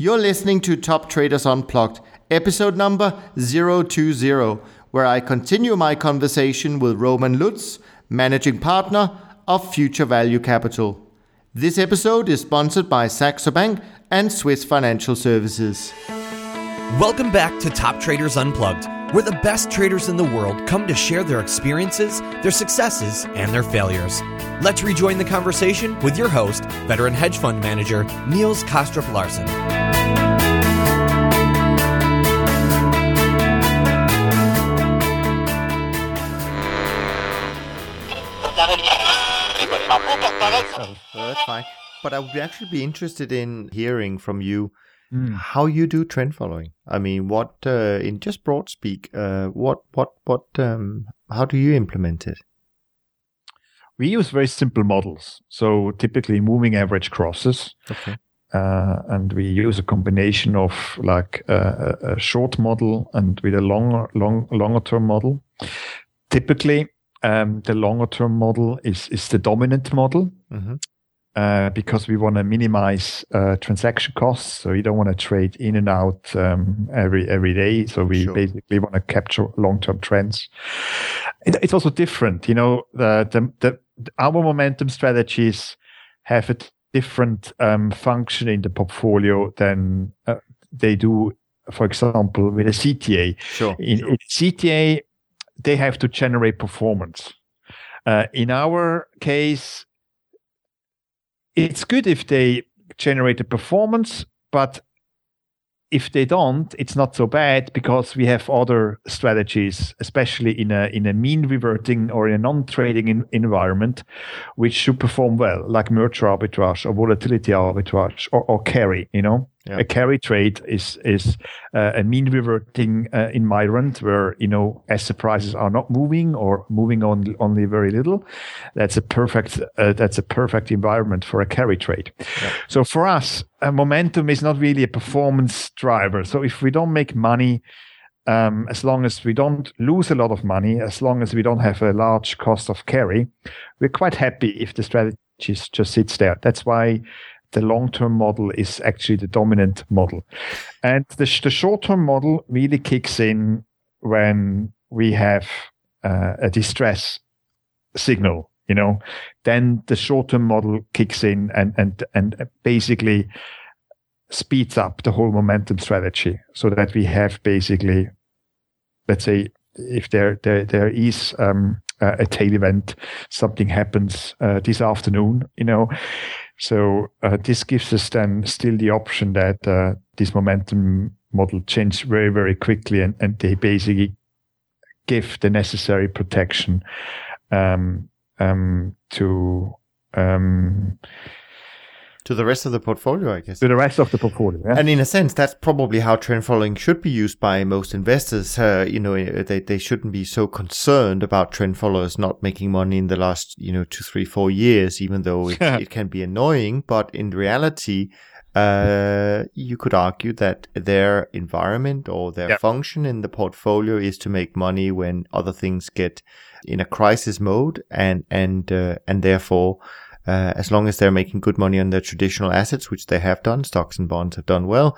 You're listening to Top Traders Unplugged, episode number 020, where I continue my conversation with Roman Lutz, managing partner of Future Value Capital. This episode is sponsored by Saxo Bank and Swiss Financial Services. Welcome back to Top Traders Unplugged, where the best traders in the world come to share their experiences, their successes, and their failures. Let's rejoin the conversation with your host, veteran hedge fund manager Niels Kaastrup Larsen. Oh, that's fine. But I would actually be interested in hearing from you mm. how you do trend following. I mean, what uh, in just broad speak, uh, what what what um, how do you implement it? We use very simple models. So typically moving average crosses. Okay. Uh, and we use a combination of like a, a short model and with a longer long longer term model. Typically, um, the longer term model is is the dominant model. Mm-hmm. Uh, because we want to minimize uh, transaction costs. So we don't want to trade in and out um, every every day. So we sure. basically want to capture long term trends. It, it's also different, you know. The, the, the our momentum strategies have a different um, function in the portfolio than uh, they do, for example, with a CTA. Sure. In, sure. in CTA, they have to generate performance. Uh, in our case, it's good if they generate a performance, but if they don't, it's not so bad because we have other strategies, especially in a in a mean reverting or in a non-trading in, environment, which should perform well, like merger arbitrage or volatility arbitrage or, or carry. You know, yeah. a carry trade is is uh, a mean reverting uh, environment where you know asset prices are not moving or moving on only very little. That's a perfect uh, that's a perfect environment for a carry trade. Yeah. So for us, momentum is not really a performance driver. So if we don't make money, um, as long as we don't lose a lot of money, as long as we don't have a large cost of carry, we're quite happy if the strategy just sits there. That's why the long-term model is actually the dominant model. And the, the short-term model really kicks in when we have uh, a distress signal you know, then the short-term model kicks in and and and basically speeds up the whole momentum strategy so that we have basically, let's say, if there there there is um, a tail event, something happens uh, this afternoon, you know. So uh, this gives us then still the option that uh, this momentum model change very very quickly, and and they basically give the necessary protection um, um, to um, to the rest of the portfolio, I guess. To the rest of the portfolio, yeah. And in a sense, that's probably how trend following should be used by most investors. Uh, you know, they, they shouldn't be so concerned about trend followers not making money in the last, you know, two, three, four years, even though it, it can be annoying. But in reality, uh, you could argue that their environment or their yep. function in the portfolio is to make money when other things get in a crisis mode, and and uh, and therefore, uh, as long as they're making good money on their traditional assets, which they have done, stocks and bonds have done well.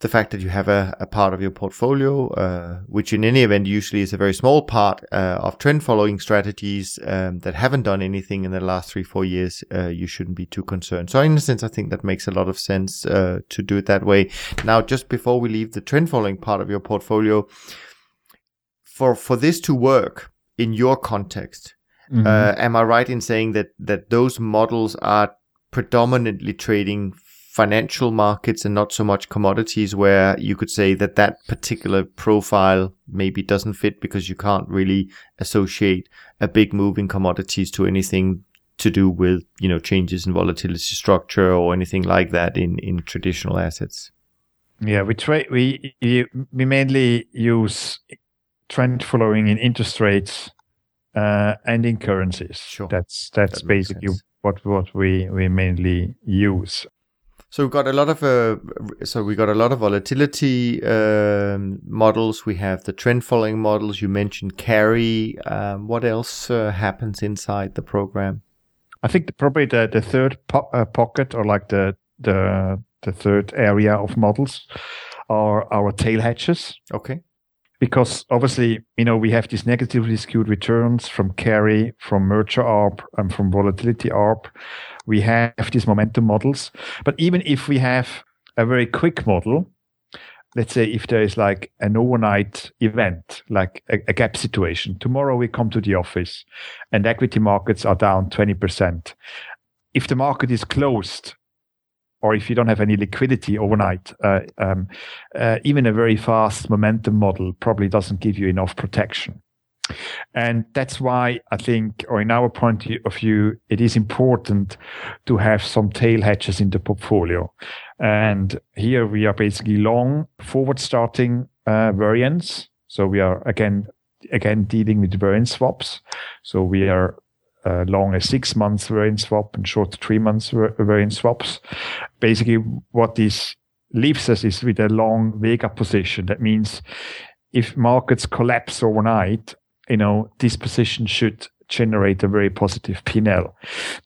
The fact that you have a, a part of your portfolio, uh, which in any event usually is a very small part uh, of trend following strategies um, that haven't done anything in the last three, four years, uh, you shouldn't be too concerned. So in a sense, I think that makes a lot of sense uh, to do it that way. Now, just before we leave the trend following part of your portfolio, for for this to work, in your context. Mm-hmm. Uh, am I right in saying that that those models are predominantly trading financial markets and not so much commodities where you could say that that particular profile maybe doesn't fit because you can't really associate a big move in commodities to anything to do with you know changes in volatility structure or anything like that in in traditional assets yeah we trade we we mainly use trend following in interest rates uh, and in currencies. Sure. That's that's that basically what what we we mainly use. So we've got a lot of uh, so we got a lot of volatility um, models. We have the trend following models. You mentioned carry. Um, what else uh, happens inside the program? I think the, probably the the third po- uh, pocket or like the the the third area of models are our tail hedges. Okay. Because obviously, you know, we have these negatively skewed returns from carry, from merger arb, and from volatility arb. We have these momentum models. But even if we have a very quick model, let's say if there is like an overnight event, like a, a, gap situation, tomorrow we come to the office and equity markets are down 20%. If the market is closed, or if you don't have any liquidity overnight, uh, um, uh, even a very fast momentum model probably doesn't give you enough protection. And that's why I think, or in our point of view, it is important to have some tail hedges in the portfolio. And here we are basically long forward starting uh. So we are again, again dealing with variance swaps. So we are uh, long a six months variance swap and short three months variance swaps. Basically, what this leaves us is with a long Vega position. That means if markets collapse overnight, you know, this position should generate a very positive P&L.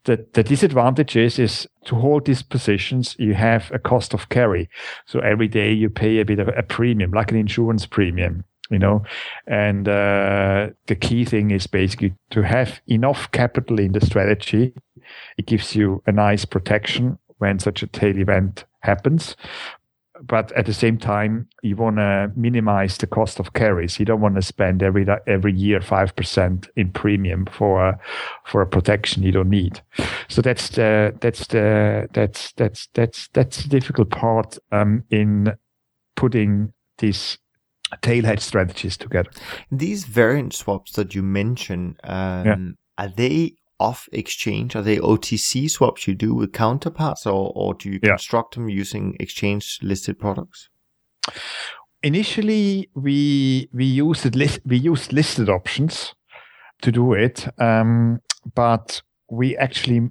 The, the disadvantage is, is to hold these positions, you have a cost of carry. So every day you pay a bit of a premium, like an insurance premium, you know, and uh, the key thing is basically to have enough capital in the strategy. It gives you a nice protection when such a tail event happens but at the same time, you want to minimize the cost of carries. You don't want to spend every every year five percent in premium for a, for a protection you don't need. So that's the that's the that's that's that's that's the difficult part um, in putting these tail hedge strategies together. These variance swaps that you mentioned, um, yeah. are they off exchange? Are they OTC swaps you do with counterparts, or, or do you yeah. construct them using exchange listed products? Initially, we we used list, we used listed options to do it, um, but we actually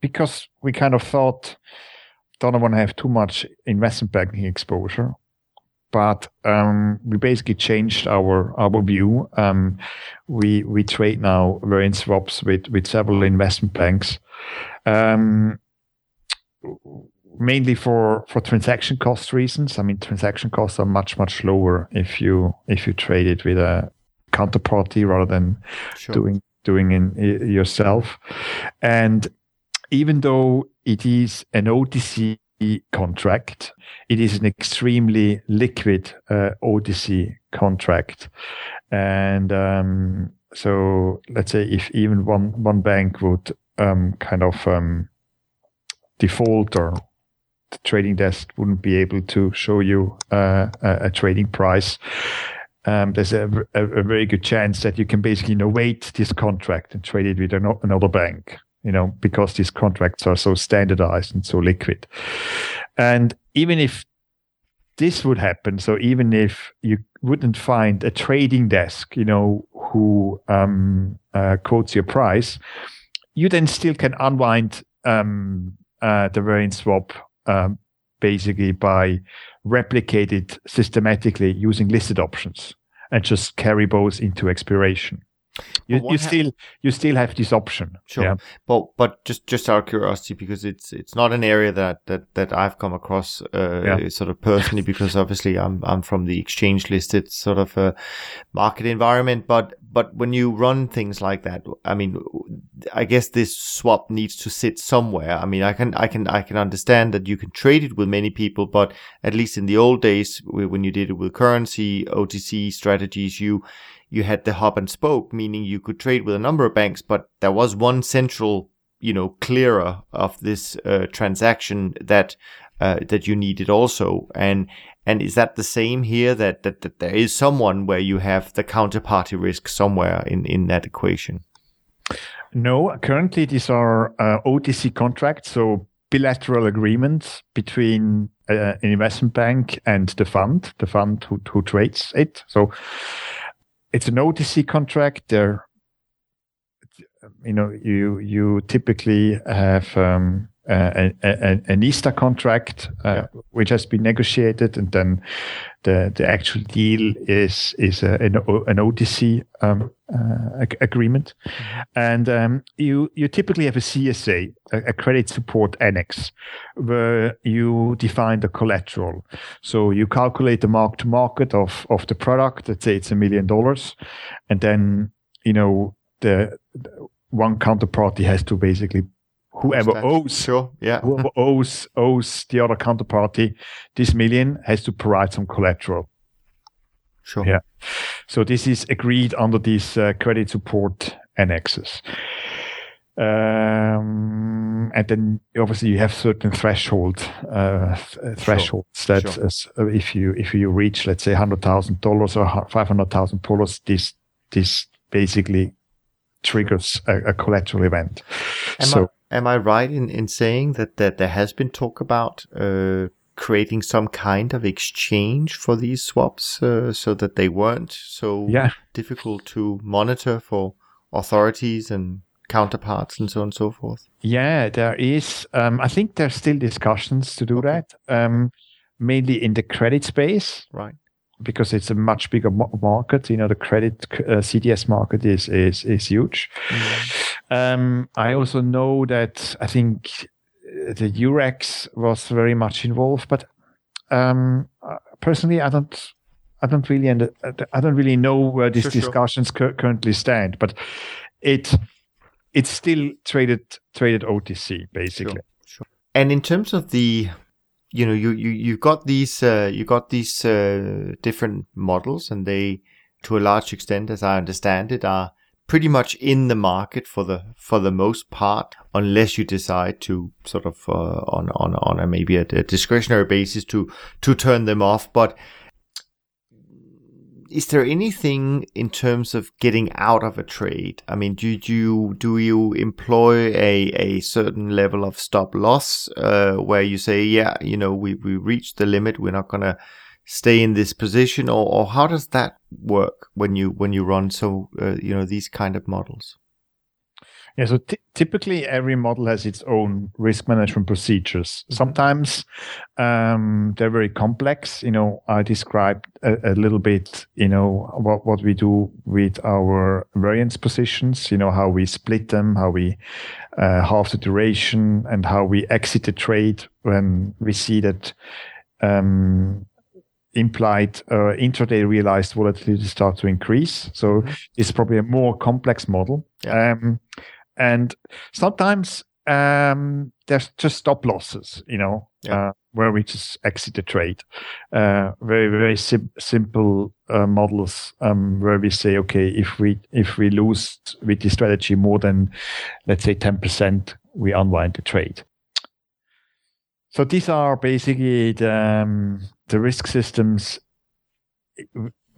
because we kind of thought don't want to have too much investment banking exposure but um, we basically changed our our view. Um, we we trade now variance swaps with with several investment banks, um, mainly for for transaction cost reasons. I mean, transaction costs are much much lower if you if you trade it with a counterparty rather than sure. doing doing it yourself. And even though it is an OTC contract. It is an extremely liquid uh, OTC contract, and um, so let's say if even one one bank would um, kind of um, default or the trading desk wouldn't be able to show you uh, a, a, trading price. Um, there's a, a, a, very good chance that you can basically innovate this contract and trade it with another bank you know, because these contracts are so standardized and so liquid. And even if this would happen, so even if you wouldn't find a trading desk, you know, who um, uh, quotes your price, you then still can unwind um, uh, the variance swap um, basically by replicate it systematically using listed options and just carry both into expiration. You, you still you still have this option. Sure, yeah. but but just just out of curiosity, because it's it's not an area that that that I've come across uh, yeah. sort of personally, because obviously I'm I'm from the exchange listed sort of uh, market environment. But but when you run things like that, I mean, I guess this swap needs to sit somewhere. I mean, I can I can I can understand that you can trade it with many people, but at least in the old days when you did it with currency OTC strategies, you you had the hub and spoke, meaning you could trade with a number of banks, but there was one central, you know, clearer of this uh, transaction that uh, that you needed also. And and is that the same here? That, that that there is someone where you have the counterparty risk somewhere in in that equation. No, currently these are uh, OTC contracts, so bilateral agreements between uh, an investment bank and the fund, the fund who, who trades it. So it's an OTC contract. There, you know, you you typically have um, uh, a, a, ISDA contract, uh, yeah. which has been negotiated, and then the the actual deal is is a, an, an OTC um, uh, agreement, mm-hmm. and um, you you typically have a CSA, a, a, credit support annex, where you define the collateral. So you calculate the mark to market of of the product. Let's say it's a million dollars, and then you know the, the one counterparty has to basically whoever owes sure yeah whoever owes owes the other counterparty this million has to provide some collateral sure yeah so this is agreed under these uh, credit support annexes um, and then obviously you have certain threshold uh, th- thresholds sure. that sure. As, uh, if you if you reach let's say hundred thousand dollars or five hundred thousand dollars this this basically triggers a, a collateral event. So, am I right in, in saying that, that there has been talk about uh, creating some kind of exchange for these swaps uh, so that they weren't so yeah. difficult to monitor for authorities and counterparts and so on and so forth? Yeah, there is. Um, I think there's still discussions to do okay. that, um, mainly in the credit space. Right because it's a much bigger market. You know, the credit uh, CDS market is is is huge. Mm-hmm. Um, I also know that I think uh, the Eurex was very much involved, but um, uh, personally, I don't. I don't really and I don't really know where these sure, discussions sure. currently stand, but it it's still traded traded OTC basically. Sure, and in terms of the you know you you you've got these uh, you got these uh, different models and they to a large extent as i understand it are pretty much in the market for the for the most part unless you decide to sort of uh, on on on a maybe a, a discretionary basis to to turn them off. But is there anything in terms of getting out of a trade? I mean, do you do you employ a, a certain level of stop loss uh, where you say, yeah, you know, we we reached the limit, we're not gonna stay in this position, or or how does that work when you when you run so uh, you know these kind of models? Yeah, so t- typically every model has its own risk management procedures. Mm-hmm. Sometimes um, they're very complex. You know, I described a, a, little bit, you know, what, what we do with our variance positions, you know, how we split them, how we uh, half the duration, and how we exit the trade when we see that um, implied uh, intraday realized volatility start to increase. So mm-hmm. it's probably a more complex model. Yeah. Um, and sometimes um, there's just stop losses, you know, yeah. uh, where we just exit the trade. Uh, very very sim- simple uh, models um, where we say, okay, if we if we lose with the strategy more than let's say ten percent, we unwind the trade. So these are basically the, um, the risk systems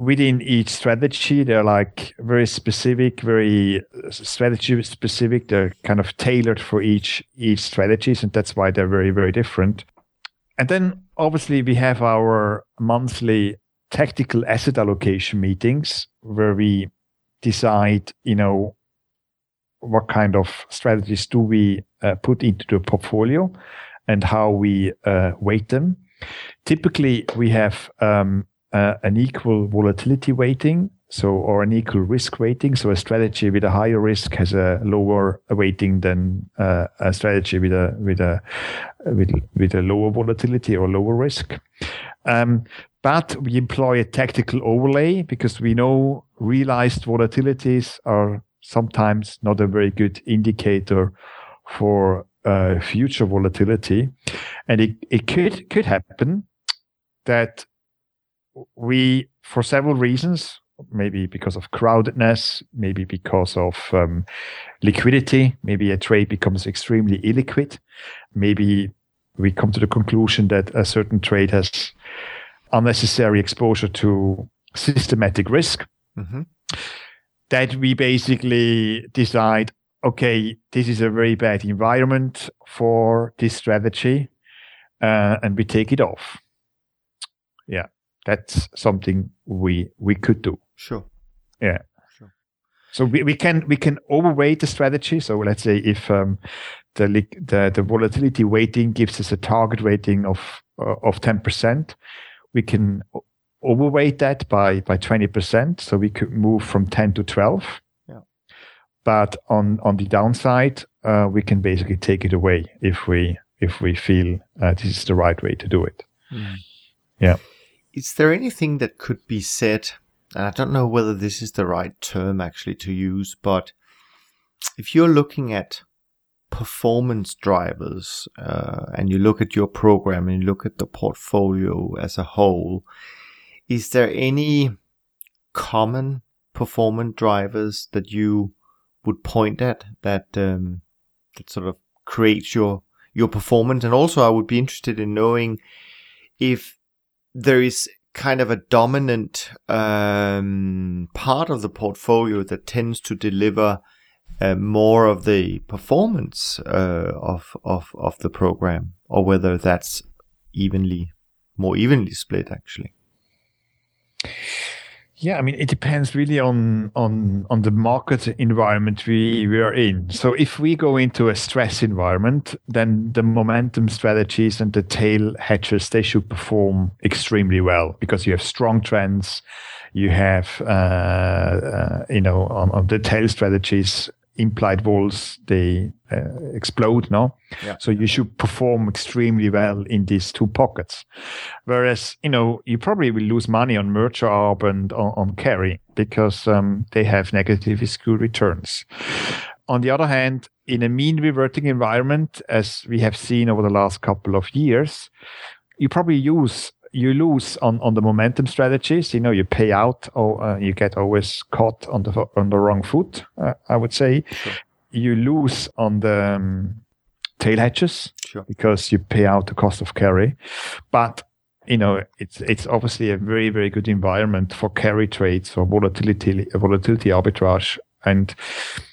within each strategy they're like very specific very uh, strategy specific. They're kind of tailored for each each strategies and that's why they're very very different. And then obviously we have our monthly tactical asset allocation meetings where we decide you know what kind of strategies do we uh, put into the portfolio and how we uh, weight them. Typically we have um, uh, an equal volatility weighting, so or an equal risk weighting. So a strategy with a higher risk has a lower weighting than uh, a strategy with a with a with, with a lower volatility or lower risk. Um, but we employ a tactical overlay because we know realized volatilities are sometimes not a very good indicator for uh, future volatility, and it, it could could happen that we, for several reasons, maybe because of crowdedness, maybe because of um, liquidity, maybe a trade becomes extremely illiquid. Maybe we come to the conclusion that a certain trade has unnecessary exposure to systematic risk. Mm-hmm. That we basically decide, okay, this is a very bad environment for this strategy, uh, and we take it off. Yeah that's something we we could do. Sure. Yeah. Sure. So we, we can we can overweight the strategy. So let's say if um, the, the, the volatility weighting gives us a target rating of uh, of 10%. We can overweight that by by 20%, so we could move from 10 to 12. Yeah. But on on the downside, uh, we can basically take it away if we if we feel uh, this is the right way to do it. Mm. Yeah. Is there anything that could be said? And I don't know whether this is the right term actually to use, but if you're looking at performance drivers uh, and you look at your program and you look at the portfolio as a whole, is there any common performance drivers that you would point at that um, that sort of creates your your performance? And also, I would be interested in knowing if there is kind of a dominant um, part of the portfolio that tends to deliver uh, more of the performance uh, of of of the program, or whether that's evenly more evenly split actually. Yeah, I mean, it depends really on on on the market environment we we are in. So if we go into a stress environment, then the momentum strategies and the tail hedges they should perform extremely well because you have strong trends. You have, uh, uh, you know, on, on the tail strategies, implied vols they uh, explode no? Yeah. so you should perform extremely well in these two pockets. Whereas you know you probably will lose money on merger arb and on, on carry because um, they have negative skew returns. On the other hand in a mean reverting environment as we have seen over the last couple of years you probably use you lose on, on the momentum strategies. You know, you pay out or uh, you get always caught on the on the wrong foot. Uh, I would say sure. you lose on the um, tail hedges sure. because you pay out the cost of carry. But you know, it's it's obviously a very very good environment for carry trades or volatility volatility arbitrage and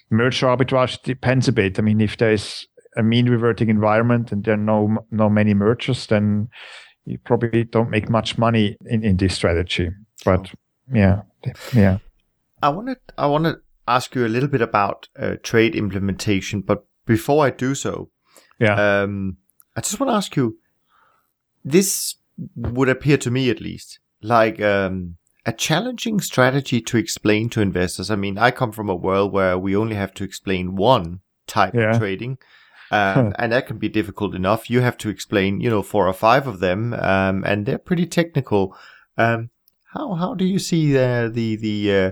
merger arbitrage depends a bit. I mean, if there's a mean reverting environment and there are no no many mergers, then you probably don't make much money in, in this strategy. But yeah, yeah. I want to I want to ask you a little bit about uh, trade implementation, but before I do so, yeah, um, I just want to ask you. This would appear to me, at least, like um, a challenging strategy to explain to investors. I mean, I come from a world where we only have to explain one type yeah. of trading um, and that can be difficult enough. You have to explain, you know, four or five of them, um, and they're pretty technical. Um, how how do you see the the the uh,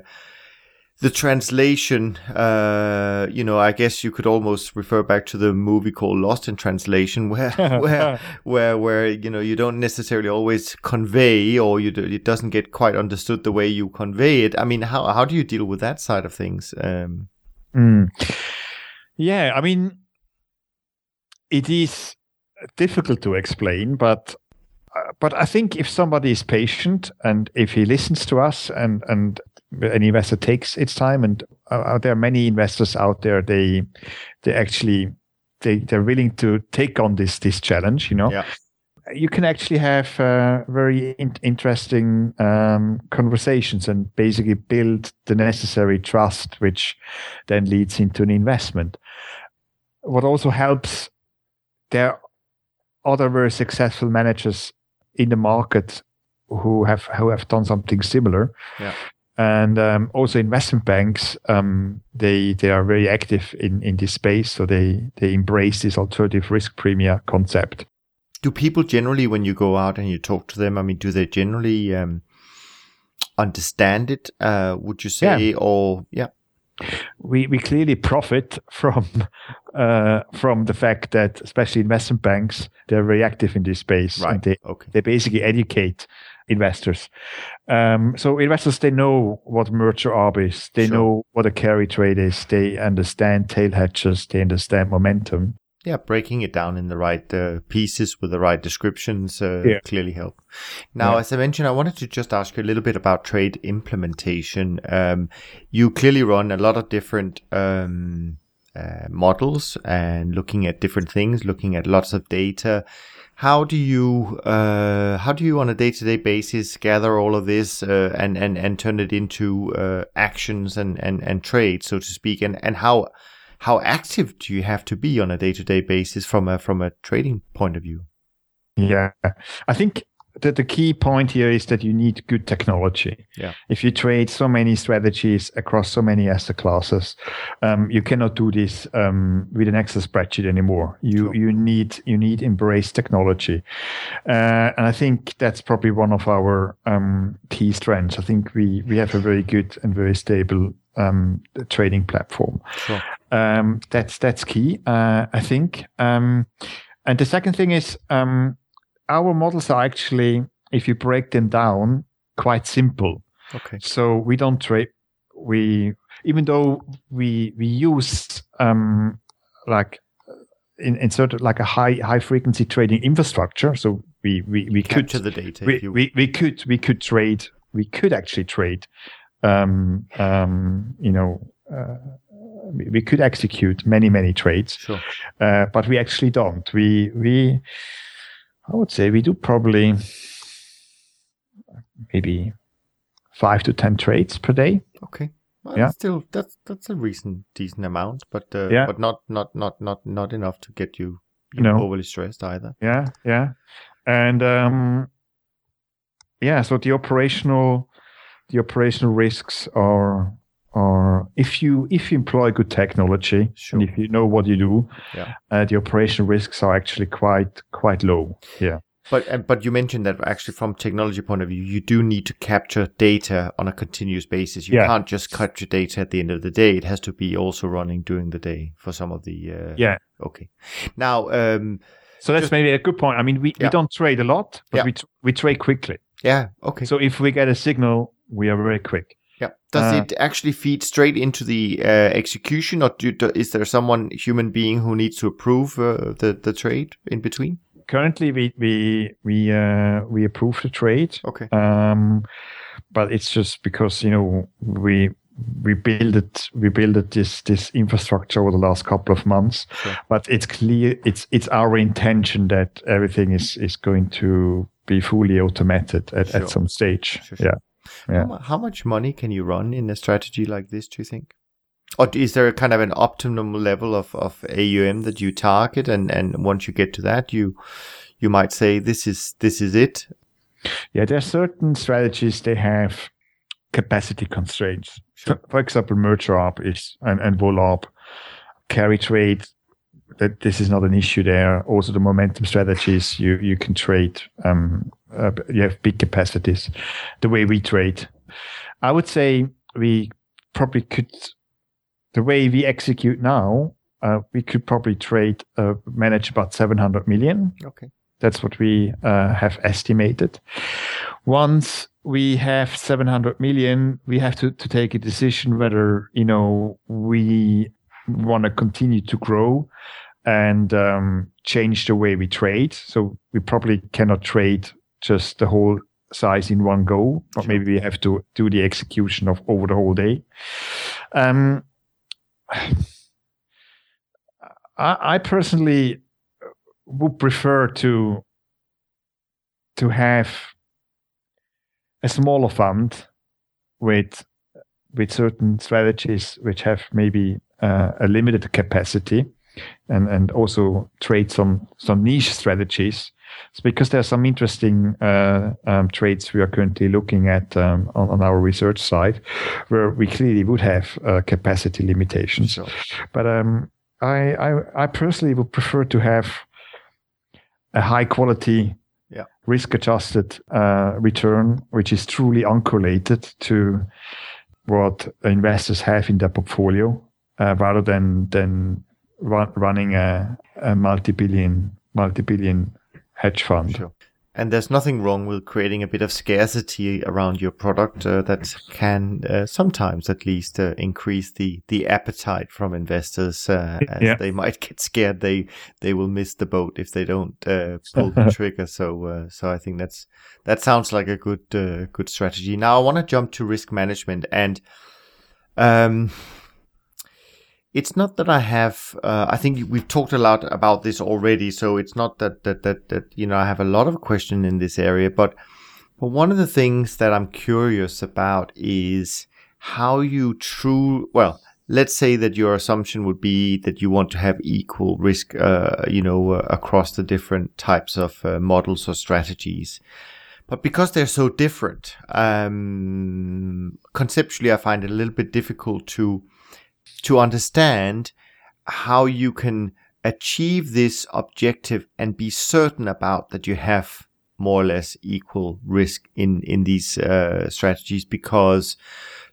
the translation? Uh, you know, I guess you could almost refer back to the movie called Lost in Translation, where where where where you know you don't necessarily always convey, or you do, it doesn't get quite understood the way you convey it. I mean, how how do you deal with that side of things? Um, mm. Yeah, I mean it is difficult to explain, but uh, but I think if somebody is patient and if he listens to us and and an investor takes its time, and uh, uh, there are many investors out there, they they actually they they're willing to take on this this challenge. You know. Yeah. You can actually have uh, very in- interesting um, conversations and basically build the necessary trust, which then leads into an investment. What also helps there are other very successful managers in the market who have who have done something similar. Yeah. And um, also investment banks, um, they they are very active in, in this space, so they they embrace this alternative risk premia concept. Do people generally, when you go out and you talk to them, I mean, do they generally um, understand it? Uh, would you say, yeah. or yeah? We we clearly profit from uh, from the fact that especially investment banks they're very active in this space right. they okay. they basically educate investors. Um, so investors they know what merger arb is, they sure. know what a carry trade is, they understand tail hedges, they understand momentum, yeah, breaking it down in the right uh, pieces with the right descriptions uh, yeah. clearly help. Now, yeah. as I mentioned, I wanted to just ask you a little bit about trade implementation. Um, you clearly run a lot of different um, uh, models and looking at different things, looking at lots of data. How do you uh, how do you on a day to day basis gather all of this uh, and and and turn it into uh, actions and and and trade, so to speak, and and how how active do you have to be on a day to day basis from a from a trading point of view? Yeah, I think the, the key point here is that you need good technology. Yeah. If you trade so many strategies across so many asset classes, um, you cannot do this um, with an Excel spreadsheet anymore. You Sure. you need you need embrace technology, uh, and I think that's probably one of our um, key strengths. I think we we have a very good and very stable um, trading platform. Sure. Um, that's that's key, uh, I think. Um, and the second thing is um, our models are actually, if you break them down, quite simple. Okay. So we don't trade. We even though we we use um, like in, in sort of like a high high frequency trading infrastructure. So we we, we could Capture the data. we, we, we could we could trade we could actually trade um um you know uh, we, we could execute many many trades sure. uh, but we actually don't we we i would say we do probably maybe five to ten trades per day Okay. Well, Yeah. Still, that's that's a recent decent amount, but uh, Yeah. but not not not not not enough to get you, you know, overly stressed either. yeah yeah and um yeah so the operational the operational risks are are if you if you employ good technology Sure. and if you know what you do Yeah. uh, the operational risks are actually quite quite low yeah But but you mentioned that actually from technology point of view, you do need to capture data on a continuous basis. You Yeah. can't just capture data at the end of the day. It has to be also running during the day for some of the. Uh, yeah Okay. Now, um, so that's Just- maybe a good point i mean we, Yeah. we don't trade a lot but Yeah. we, we trade quickly yeah. Okay. so if we get a signal we are very quick Yeah. Does Uh, it actually feed straight into the uh, execution, or do, do, is there someone human being who needs to approve uh, the the trade in between? currently we we we uh we approve the trade Okay. um but it's just because you know we we build it we build it this this infrastructure over the last couple of months Sure. but it's clear it's it's our intention that everything is is going to be fully automated at, Sure. at some stage sure. yeah Yeah. How, how much money can you run in a strategy like this? Do you think? Or is there a kind of an optimum level of, of AUM that you target, and, and once you get to that, you you might say this is this is it. yeah there are certain strategies they have capacity constraints Sure. for, for example merger arb is and, and vol arb carry trade that this is not an issue there also the momentum strategies you you can trade um uh, you have big capacities the way we trade i would say we probably could the way we execute now uh, we could probably trade uh, manage about 700 million Okay. that's what we uh, have estimated. Once we have 700 million, we have to, to take a decision whether, you know, we want to continue to grow and um, change the way we trade. So we probably cannot trade just the whole size in one go, but maybe we have to do the execution of over the whole day. Um, I, I personally would prefer to to have a smaller fund with with certain strategies which have maybe uh, a limited capacity and and also trade some some niche strategies it's because there are some interesting uh, um, trades we are currently looking at um, on, on our research side where we clearly would have uh, capacity limitations Sure. but um, I, I I personally would prefer to have a high quality, Yeah. risk adjusted uh, return, which is truly uncorrelated to what investors have in their portfolio, uh, rather than than run, running a, a multi billion multi billion hedge fund. Sure. And there's nothing wrong with creating a bit of scarcity around your product uh, that can uh, sometimes, at least, uh, increase the, the appetite from investors. Uh, as Yeah. they might get scared they they will miss the boat if they don't uh, pull the trigger. So uh, so I think that's that sounds like a good uh, good strategy. Now I want to jump to risk management and um it's not that I have. Uh, I think we've talked a lot about this already, so it's not that that that that you know I have a lot of question in this area. But but one of the things that I'm curious about is how you true well let's say that your assumption would be that you want to have equal risk, uh, you know, uh, across the different types of uh, models or strategies. But because they're so different, um, conceptually, I find it a little bit difficult to to understand how you can achieve this objective and be certain about that you have more or less equal risk in in these uh, strategies because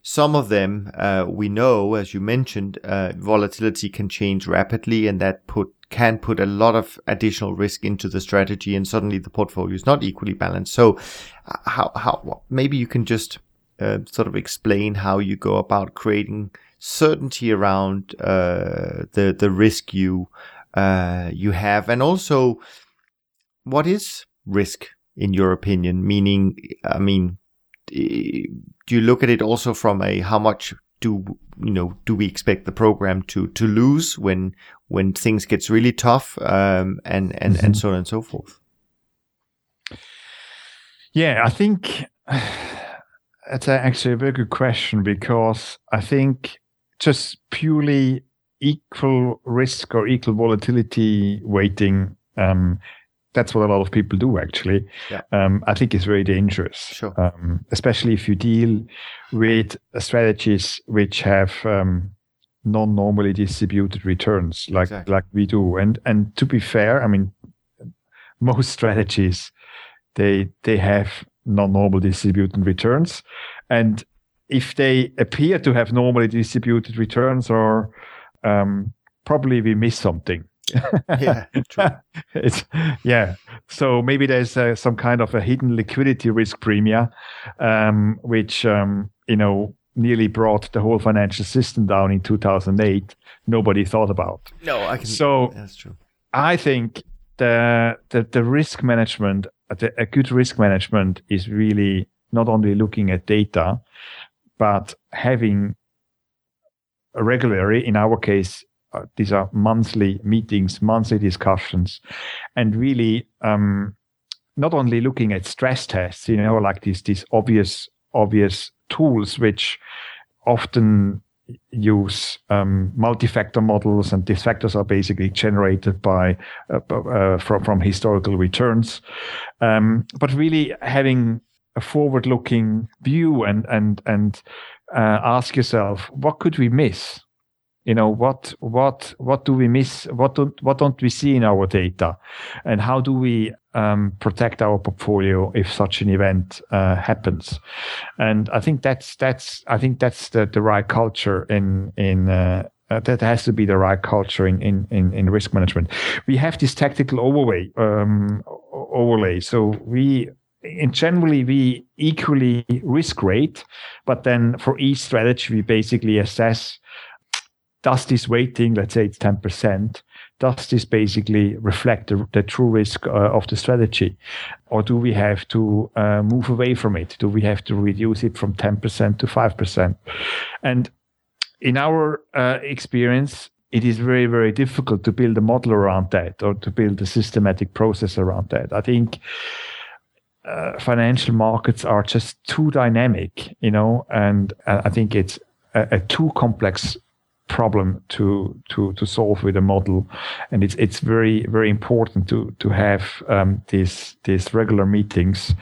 some of them uh, we know, as you mentioned, uh, volatility can change rapidly, and that put can put a lot of additional risk into the strategy, and suddenly the portfolio is not equally balanced. So, uh, how how maybe you can just uh, sort of explain how you go about creating certainty around uh, the the risk you you have, and also what is risk in your opinion? Meaning, I mean, do you look at it also from a how much do you know do we expect the program to to lose when when things gets really tough um, and and mm-hmm. and so on and so forth? Yeah, I think that's actually a very good question because I think just purely equal risk or equal volatility weighting um, that's what a lot of people do actually. Yeah. Um, I think it's very dangerous, sure. um, especially if you deal with strategies which have um, non-normally distributed returns, like exactly. like we do. And and to be fair, I mean, most strategies they they have non-normal distributed returns, and if they appear to have normally distributed returns, or um, probably we miss something yeah, true. it's yeah. So maybe there's uh, some kind of a hidden liquidity risk premium, um, which um, you know nearly brought the whole financial system down in 2008. Nobody thought about. No, I can. So that's true. I think the the, the risk management, the, a good risk management, is really not only looking at data, but having regularly, in our case, uh, these are monthly meetings, monthly discussions, and really um, not only looking at stress tests, you know, like these these obvious obvious tools which often use um, multi-factor models, and these factors are basically generated by uh, uh, from from historical returns, um, but really having a forward-looking view and and and uh, ask yourself what could we miss you know what what what do we miss what don't what don't we see in our data and how do we um, protect our portfolio if such an event uh, happens and i think that's that's i think that's the, the right culture in in uh, uh, that has to be the right culture in, in, in, in, risk management. We have this tactical overlay, um, overlay. So we, in generally, we equally risk rate, but then for each strategy, we basically assess does this weighting, let's say it's 10%, does this basically reflect the, the true risk uh, of the strategy? Or do we have to uh, move away from it? Do we have to reduce it from 10% to 5%? And in our uh, experience, it is very, very difficult to build a model around that or to build a systematic process around that. I think uh, financial markets are just too dynamic, you know, and I think it's a, a too complex problem to to to solve with a model. And it's it's very very important to to have um, these these regular meetings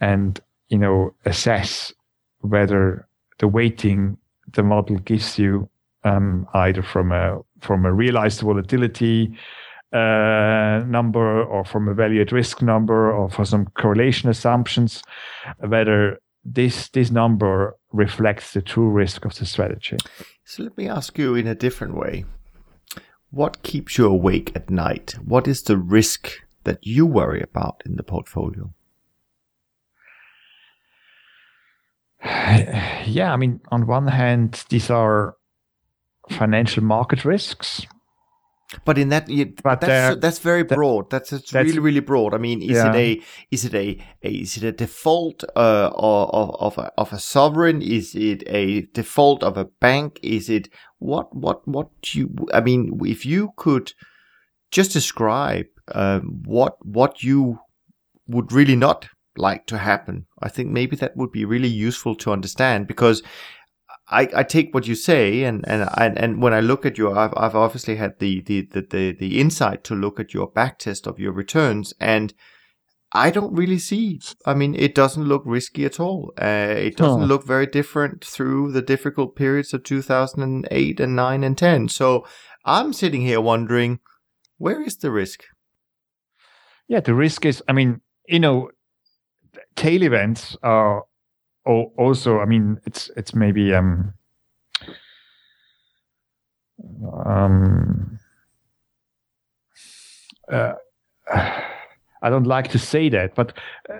and you know assess whether the weighting the model gives you um, either from a from a realized volatility uh, number or from a value at risk number or for some correlation assumptions whether this this number reflects the true risk of the strategy so let me ask you in a different way. What keeps you awake at night? What is the risk that you worry about in the portfolio? Yeah, I mean, on one hand, these are financial market risks. But in that, but that's that's very broad. That's, that's, that's, really really broad. I mean, is yeah. it a is it a, a, is it a default uh, of of a, of a sovereign? Is it a default of a bank? Is it what what what you? I mean, if you could just describe um, what what you would really not like to happen, I think maybe that would be really useful to understand because I, I take what you say, and and and, and when I look at you, I've, I've obviously had the, the the the the insight to look at your back test of your returns, and I don't really see. I mean, it doesn't look risky at all. Uh, it doesn't look very different through the difficult periods of 2008 and 9 and 10. So I'm sitting here wondering, where is the risk? Yeah, the risk is, I mean, you know, tail events are also, I mean, it's it's maybe um um uh, I don't like to say that, but uh,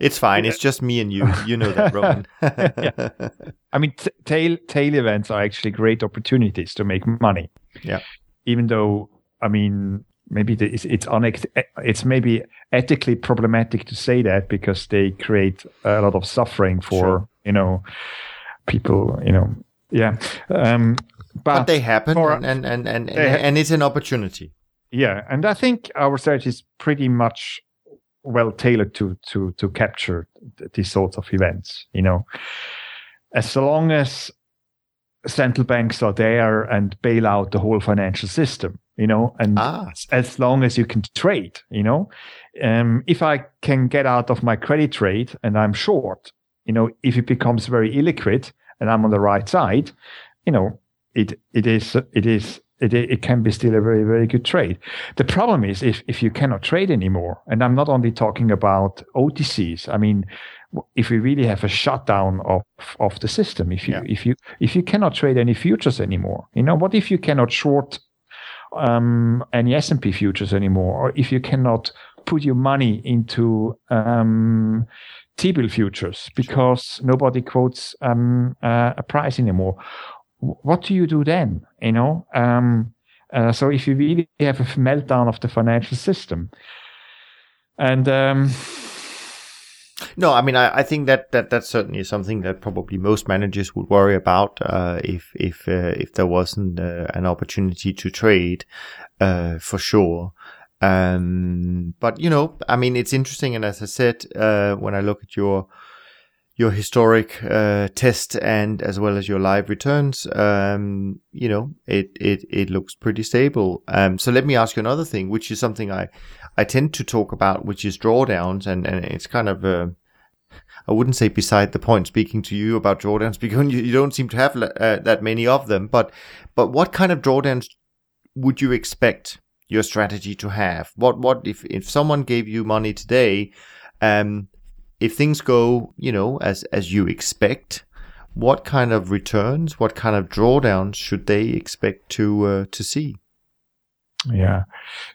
it's fine. It's just me and you. You know that, Roman. yeah. I mean, t- tail tail events are actually great opportunities to make money. Yeah. Even though, I mean, maybe it's it's, unex- it's maybe ethically problematic to say that because they create a lot of suffering for sure. you know people. You know, yeah. Um, but, but they happen, for, and, and and and, and, and it's an opportunity. Yeah, and I think our strategy is pretty much well tailored to to to capture these sorts of events. You know, as long as central banks are there and bail out the whole financial system, you know, and ah. as long as you can trade, you know, um, if I can get out of my credit trade and I'm short, you know, if it becomes very illiquid and I'm on the right side, you know, it it is it is it, it can be still a very, very good trade. The problem is if, if you cannot trade anymore, and I'm not only talking about OTCs, I mean, if we really have a shutdown of, of the system, if you, yeah. if you, if you cannot trade any futures anymore, you know, what if you cannot short, um, any S&P futures anymore, or if you cannot put your money into, um, T-bill futures because sure. nobody quotes um, uh, a price anymore what do you do then? You know, um, uh, so if you really have a meltdown of the financial system, and um, no, I mean, I, I think that, that that's certainly something that probably most managers would worry about uh, if if uh, if there wasn't uh, an opportunity to trade, uh, for sure. Um, but you know, I mean, it's interesting, and as I said, uh, when I look at your your historic uh, test and as well as your live returns, um, you know, it, it, it looks pretty stable. Um, so let me ask you another thing, which is something I, I tend to talk about, which is drawdowns. And, and it's kind of, uh, I wouldn't say beside the point speaking to you about drawdowns because you, you don't seem to have uh, that many of them. But, but what kind of drawdowns would you expect your strategy to have? What, what if, if someone gave you money today, um, if things go, you know, as as you expect, what kind of returns, what kind of drawdowns should they expect to uh, to see? Yeah,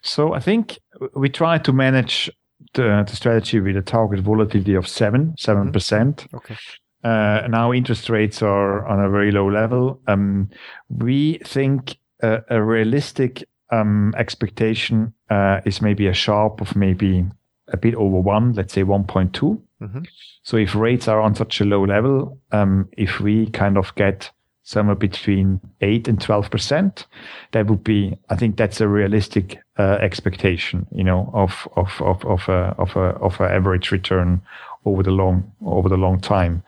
so I think we try to manage the, the strategy with a target volatility of seven seven mm-hmm. percent. Okay. Uh, now interest rates are on a very low level. Um, we think a, a realistic um, expectation uh, is maybe a Sharpe of maybe a bit over one, let's say 1.2. Mm-hmm. So if rates are on such a low level, um, if we kind of get somewhere between eight and 12%, that would be, I think that's a realistic uh, expectation, you know, of, of, of, of a, of a, of a average return over the long, over the long time.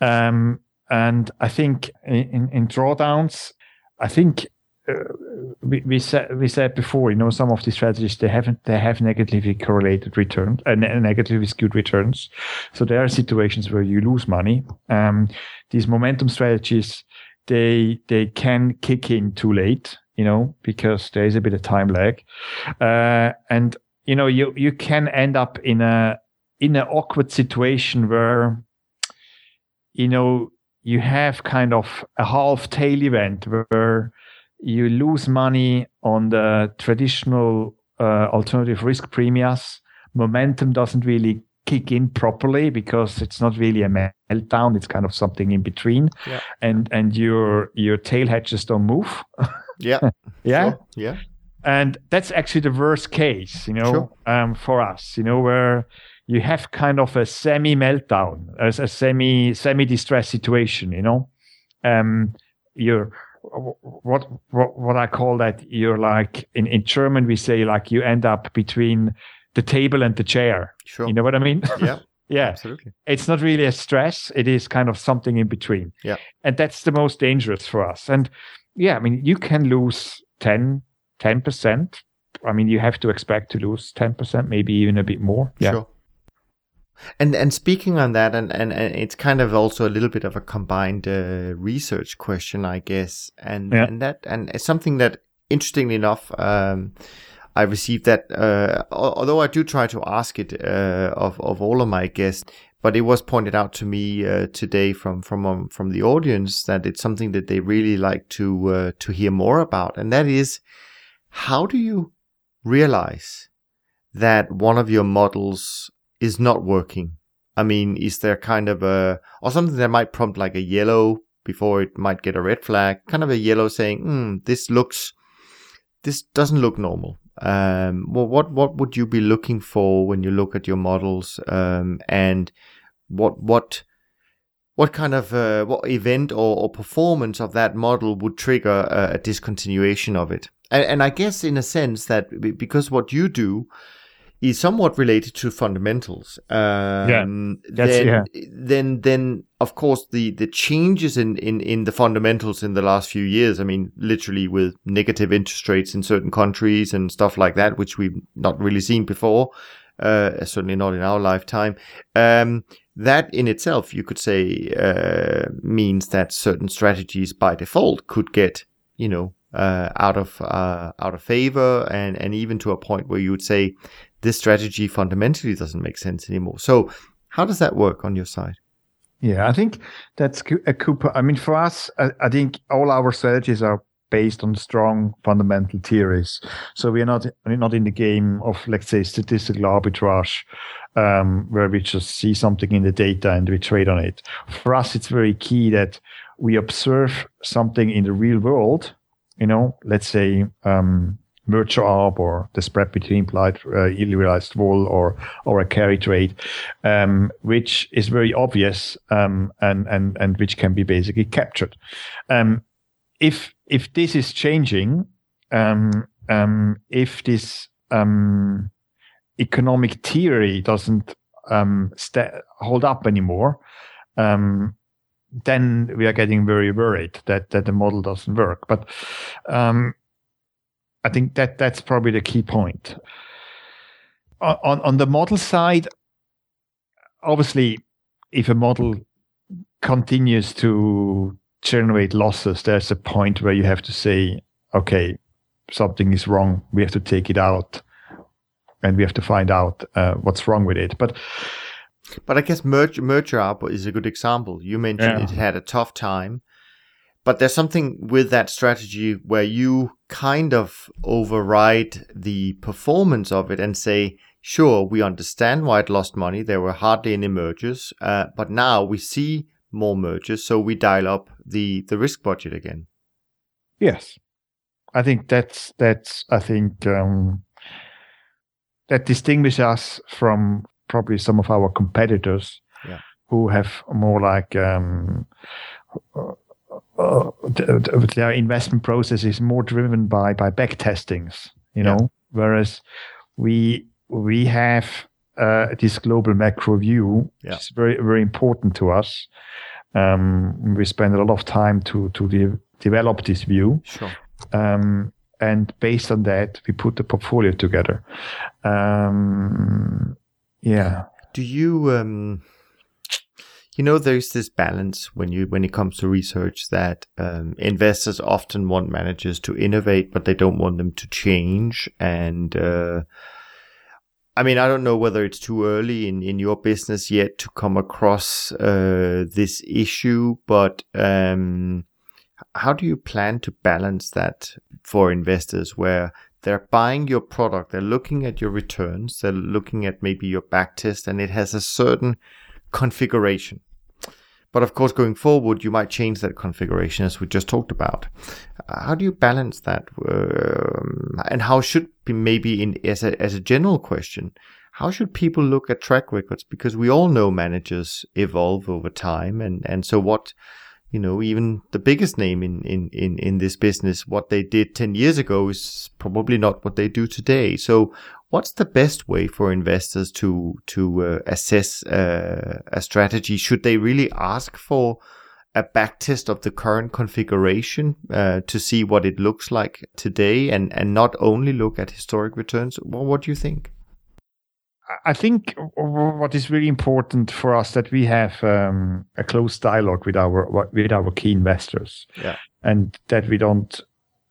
Um, and I think in, in drawdowns, I think uh, we, we said we said before, you know, some of these strategies they haven't they have negatively correlated returns and uh, negatively skewed returns. So there are situations where you lose money. Um, these momentum strategies they they can kick in too late, you know, because there is a bit of time lag, uh, and you know you you can end up in a in an awkward situation where you know you have kind of a half tail event where you lose money on the traditional uh, alternative risk premias. Momentum doesn't really kick in properly because it's not really a meltdown. It's kind of something in between, yeah. and and your your tail hedges don't move. yeah, yeah, sure. yeah. And that's actually the worst case, you know, sure. um, for us, you know, where you have kind of a semi meltdown, as a semi semi distress situation, you know. Um, you're what what what I call that you're like in in German we say like you end up between the table and the chair. Sure. You know what I mean? Yeah. Yeah, absolutely. It's not really a stress. It is kind of something in between. Yeah. And that's the most dangerous for us. And yeah, I mean, you can lose 10, 10%. I mean, you have to expect to lose 10%, maybe even a bit more. Yeah. Sure. And and speaking on that, and, and, and it's kind of also a little bit of a combined uh, research question, I guess, and yeah. and that and it's something that interestingly enough, um, I received that, uh, although I do try to ask it uh, of of all of my guests, but it was pointed out to me uh, today from from um, from the audience that it's something that they really like to uh, to hear more about, and that is how do you realize that one of your models is not working? I mean, is there kind of a or something that might prompt like a yellow before it might get a red flag, kind of a yellow saying, mm, "This looks." This doesn't look normal um, well, what what would you be looking for when you look at your models, um, and what what what kind of uh, what event or, or, performance of that model would trigger a, a discontinuation of it? And, and, I guess in a sense that because what you do is somewhat related to fundamentals. Um, yeah, then, yeah. then, then of course the, the changes in, in, in the fundamentals in the last few years. I mean, literally with negative interest rates in certain countries and stuff like that, which we've not really seen before. Uh, certainly not in our lifetime. Um, that in itself, you could say, uh, means that certain strategies by default could get, you know, uh, out of uh, out of favor, and and even to a point where you would say this strategy fundamentally doesn't make sense anymore. So how does that work on your side? Yeah, I think that's a Cooper. I mean, for us, I, I think all our strategies are based on strong fundamental theories. So we are not not in the game of let's say statistical arbitrage, um, where we just see something in the data and we trade on it. For us, it's very key that we observe something in the real world. You know, let's say um, merger arb or the spread between implied uh, realized vol or or a carry trade, um, which is very obvious um, and and and which can be basically captured. Um, if if this is changing, um, um, if this um, economic theory doesn't st- hold up anymore, then we are getting very worried that that the model doesn't work. But um, I think that that's probably the key point. On on the model side, obviously, if a model continues to generate losses, there's a point where you have to say, okay, something is wrong. We have to take it out, and we have to find out uh, what's wrong with it. But but I guess merge merger arb is a good example. You mentioned yeah. it had a tough time. But there's something with that strategy where you kind of override the performance of it and say, sure, we understand why it lost money. There were hardly any mergers, uh, but now we see more mergers, so we dial up the the risk budget again. Yes, I think that's that's I think um, that distinguishes us from probably some of our competitors yeah. who have more like um, uh, their investment process is more driven by by back testings, you know, yeah. whereas we we have uh, this global macro view, yeah. which is very very important to us. Um, we spend a lot of time to to de- develop this view. Sure. Um, and based on that, we put the portfolio together. Um, yeah. Do you um, you know there's this balance when you when it comes to research that um, investors often want managers to innovate but they don't want them to change and uh, I mean, I don't know whether it's too early in, in your business yet to come across uh, this issue, but um, how do you plan to balance that for investors where they're buying your product, they're looking at your returns, they're looking at maybe your backtest, and it has a certain configuration. But of course, going forward, you might change that configuration as we just talked about. Uh, how do you balance that? Um, and how should be maybe in as a as a general question, how should people look at track records? Because we all know managers evolve over time, and and so what you know, even the biggest name in, in, in, in this business, what they did 10 years ago is probably not what they do today. So what's the best way for investors to to uh, assess uh, a strategy? Should they really ask for a backtest of the current configuration uh, to see what it looks like today, and and not only look at historic returns? Well, what do you think? I think what is really important for us that we have um, a close dialogue with our with our key investors, yeah. and that we don't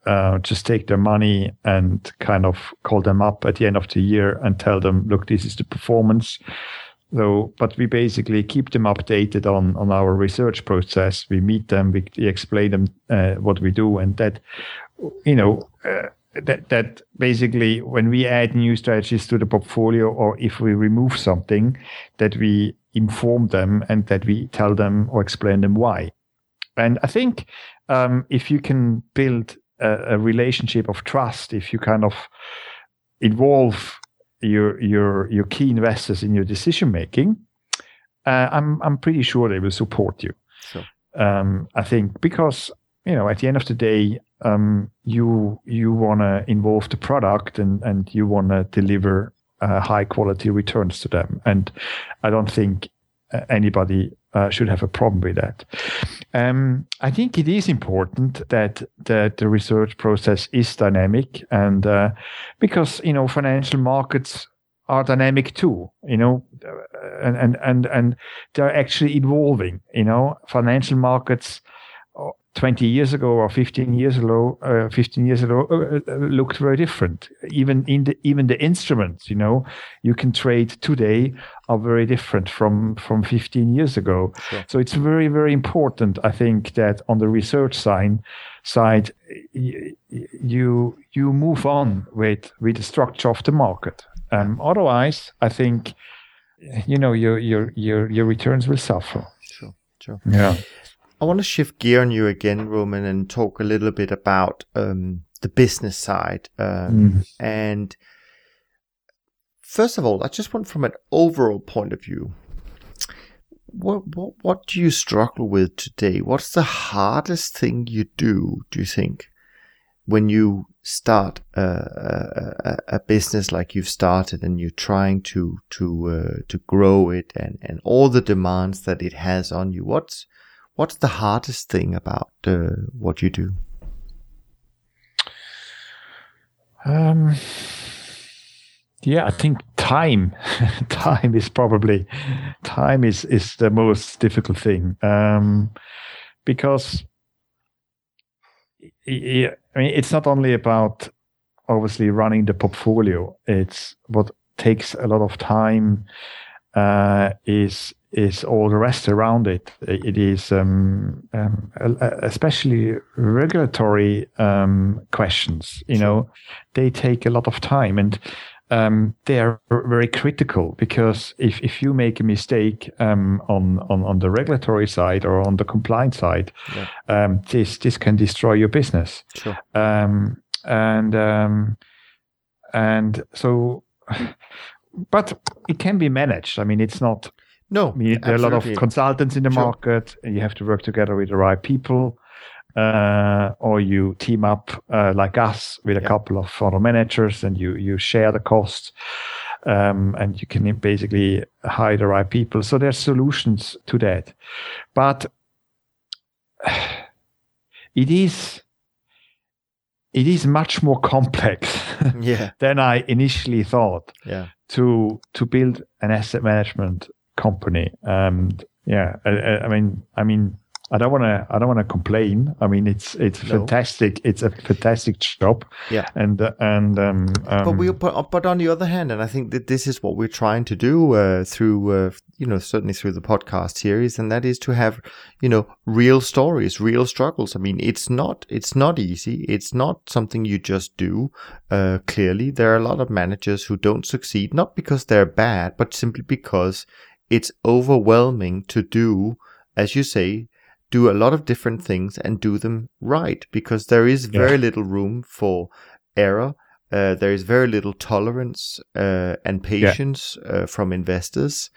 uh, just take their money and kind of call them up at the end of the year and tell them, look, this is the performance. So, but we basically keep them updated on on our research process. We meet them, we, we explain them uh, what we do, and that, you know. Uh, that that basically when we add new strategies to the portfolio or if we remove something that we inform them and that we tell them or explain them why and i think um, if you can build a, a relationship of trust if you kind of involve your your your key investors in your decision making, uh, I'm I'm pretty sure they will support you. Sure. Um, I think because you know at the end of the day, um, you you want to involve the product and and you want to deliver uh, high quality returns to them, and I don't think uh, anybody uh, should have a problem with that. Um, I think it is important that that the research process is dynamic, and uh, because you know financial markets are dynamic too. You know, and and and and they're actually evolving. You know, financial markets 20 years ago or 15 years ago, uh, 15 years ago, uh, uh, looked very different. Even in the even the instruments, you know, you can trade today are very different from from 15 years ago. Sure. So it's very very important, I think, that on the research side side you you move on with with the structure of the market. Um, otherwise, I think you know your your your your returns will suffer. Sure, sure. Yeah. I want to shift gear on you again, Roman, and talk a little bit about um, the business side. Um, mm. And first of all, I just want from an overall point of view, what, what what do you struggle with today? What's the hardest thing you do? Do you think when you start a, a, a business like you've started and you're trying to to uh, to grow it and and all the demands that it has on you? What's What's the hardest thing about uh, what you do? Um, yeah, I think time, time is probably time is is the most difficult thing um, because I mean it's not only about obviously running the portfolio. It's what takes a lot of time uh, is is all the rest around it. It is um, um, especially regulatory um, questions. You know, they take a lot of time and um, they are very critical because if, if you make a mistake um, on, on on the regulatory side or on the compliance side, yeah. Um, this this can destroy your business. Sure. and and so, but it can be managed. I mean, it's not no, I mean, there are a lot of consultants in the sure. market, and you have to work together with the right people. Uh, or you team up uh, like us with a yeah. couple of fund managers, and you you share the costs, um, and you can basically hire the right people. So there's solutions to that, but it is it is much more complex yeah. than I initially thought. Yeah. To to build an asset management company. And yeah, I, I mean, I mean, I don't want to. I don't want to complain. I mean, it's it's no. fantastic. It's a fantastic job. Yeah. And uh, and um, um, but we but, but on the other hand, and I think that this is what we're trying to do uh, through uh, you know certainly through the podcast series, and that is to have you know real stories, real struggles. I mean, it's not it's not easy. It's not something you just do. Uh, clearly, there are a lot of managers who don't succeed, not because they're bad, but simply because it's overwhelming to do, as you say, do a lot of different things and do them right because there is very yeah. little room for error. Uh, there is very little tolerance uh, and patience yeah. uh, from investors.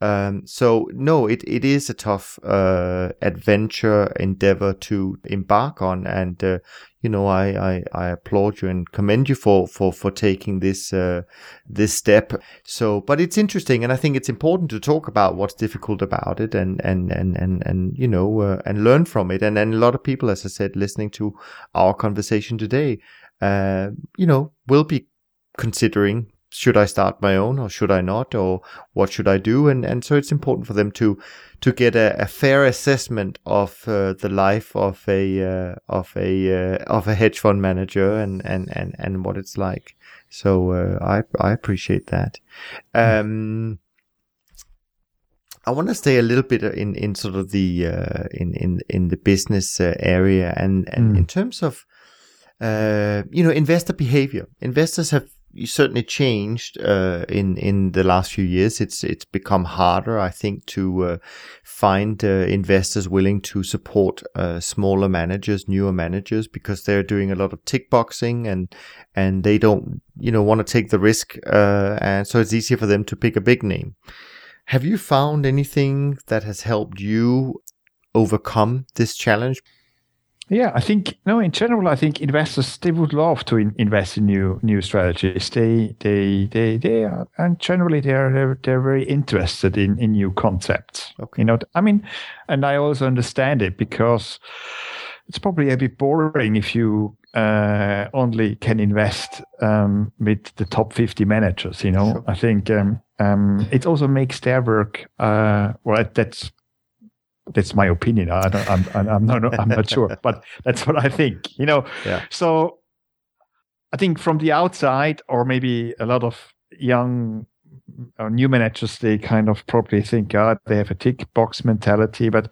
Um, so no, it, it is a tough uh, adventure endeavor to embark on, and uh, you know I, I, I applaud you and commend you for for for taking this uh, this step. So, but it's interesting, and I think it's important to talk about what's difficult about it, and and and and and you know uh, and learn from it. And then a lot of people, as I said, listening to our conversation today, uh, you know, will be considering should I start my own or should I not or what should I do? And and so it's important for them to to get a, a fair assessment of uh, the life of a uh, of a uh, of a hedge fund manager and and and and what it's like. So uh, I I appreciate that. Um I want to stay a little bit in in sort of the uh, in in in the business uh, area and and Mm. in terms of you know investor behavior. Investors have certainly changed uh, in in the last few years. It's it's become harder, I think, to uh, find uh, investors willing to support uh, smaller managers, newer managers, because they're doing a lot of tick boxing and and they don't you know want to take the risk, uh, and so it's easier for them to pick a big name. Have you found anything that has helped you overcome this challenge? Yeah, I think no. In general, I think investors they would love to in, invest in new new strategies. They they they they are, and generally they are they're, they're very interested in in new concepts. Okay. You know, I mean, and I also understand it because it's probably a bit boring if you uh, only can invest um, with the top fifty managers. You know, Sure. I think um, um, it also makes their work. Uh, well, that's that's my opinion. I don't, I'm, I'm, not, I'm not sure, but that's what I think. You know, Yeah. so I think from the outside, or maybe a lot of young or new managers, they kind of probably think, God, they have a tick box mentality. But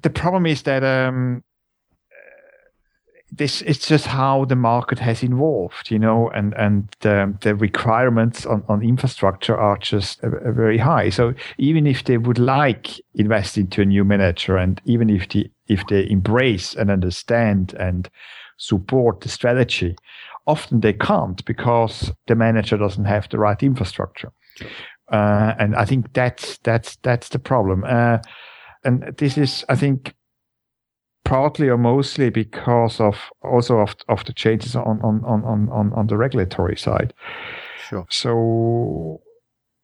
the problem is that um, this it's just how the market has evolved, you know, and and um, the requirements on, on infrastructure are just uh, uh, very high. So even if they would like invest into a new manager, and even if the if they embrace and understand and support the strategy, often they can't because the manager doesn't have the right infrastructure. Uh, and I think that's that's that's the problem. Uh, and this is, I think, partly or mostly because of also of, of the changes on, on, on, on, on the regulatory side. Sure. So,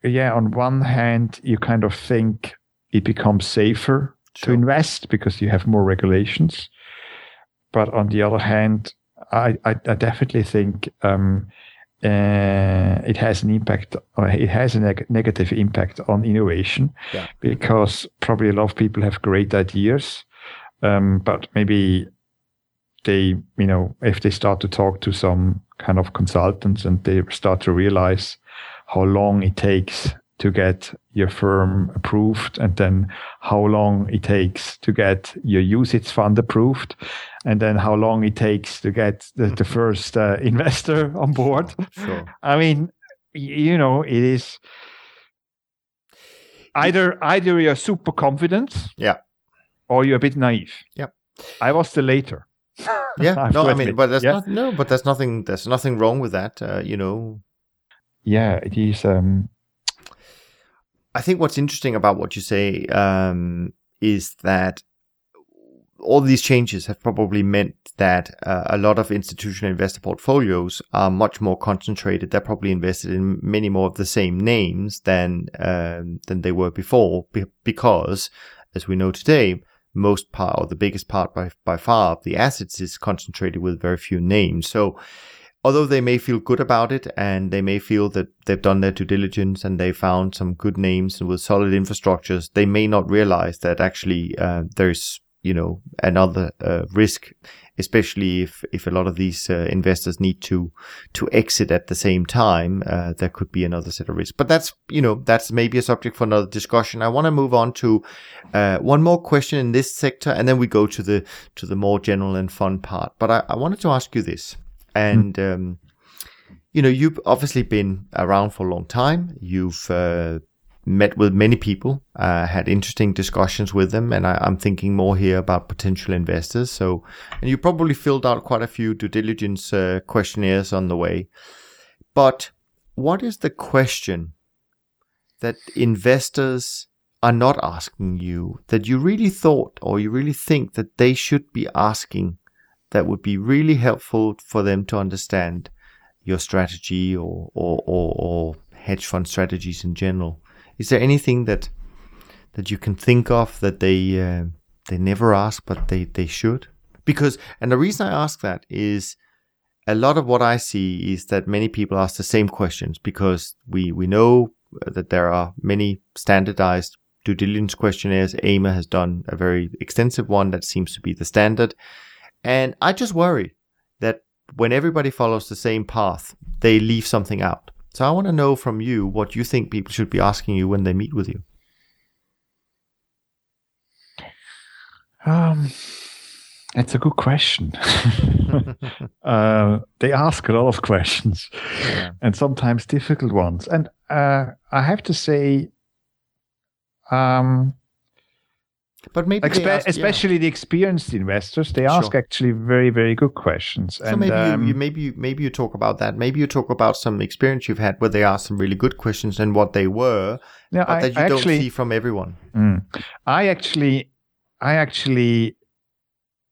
yeah, on one hand, you kind of think it becomes safer to invest because you have more regulations. But on the other hand, I, I, I definitely think um, uh, it has an impact, or it has a neg- negative impact on innovation Yeah. because probably a lot of people have great ideas, um, but maybe they, you know, if they start to talk to some kind of consultants and they start to realize how long it takes to get your firm approved and then how long it takes to get your UCITS fund approved and then how long it takes to get the, the first uh, investor on board Sure. i mean you know it is either either you're super confident Yeah. Or you're a bit naive Yep. i was the later Yeah, no, I mean, but there's Yeah. not no, but there's nothing. There's nothing wrong with that. Uh, you know, yeah it is um I think what's interesting about what you say um, is that all these changes have probably meant that uh, a lot of institutional investor portfolios are much more concentrated. They're probably invested in many more of the same names than um, than they were before, be- because, as we know today, most part or the biggest part by by far of the assets is concentrated with very few names. So although they may feel good about it and they may feel that they've done their due diligence and they found some good names with solid infrastructures, they may not realize that actually uh, there's you know another uh, risk, especially if if a lot of these uh, investors need to to exit at the same time. Uh, there could be another set of risks, but that's you know that's maybe a subject for another discussion. I want to move on to uh, one more question in this sector, and then we go to the to the more general and fun part. But I, I wanted to ask you this and um, you know you've obviously been around for a long time you've uh, met with many people uh, had interesting discussions with them and I, i'm thinking more here about potential investors so and you probably filled out quite a few due diligence uh, questionnaires on the way but what is the question that investors are not asking you that you really thought or you really think that they should be asking that would be really helpful for them to understand your strategy or, or, or, or hedge fund strategies in general? Is there anything that that you can think of that they uh, they never ask but they, they should? Because and the reason I ask that is a lot of what I see is that many people ask the same questions because we, we know that there are many standardized due diligence questionnaires. AIMA has done a very extensive one that seems to be the standard. And I just worry that when everybody follows the same path, they leave something out. So I want to know from you what you think people should be asking you when they meet with you. Um, it's a good question. uh, they ask a lot of questions yeah. and sometimes difficult ones. And uh, I have to say, um, but maybe Expe- ask, especially yeah. the experienced investors, they ask sure. actually very, very good questions. So and, maybe um, you, maybe you, maybe you talk about that. Maybe you talk about some experience you've had where they asked some really good questions and what they were, but I, that you I don't actually, see from everyone. Mm, I actually, I actually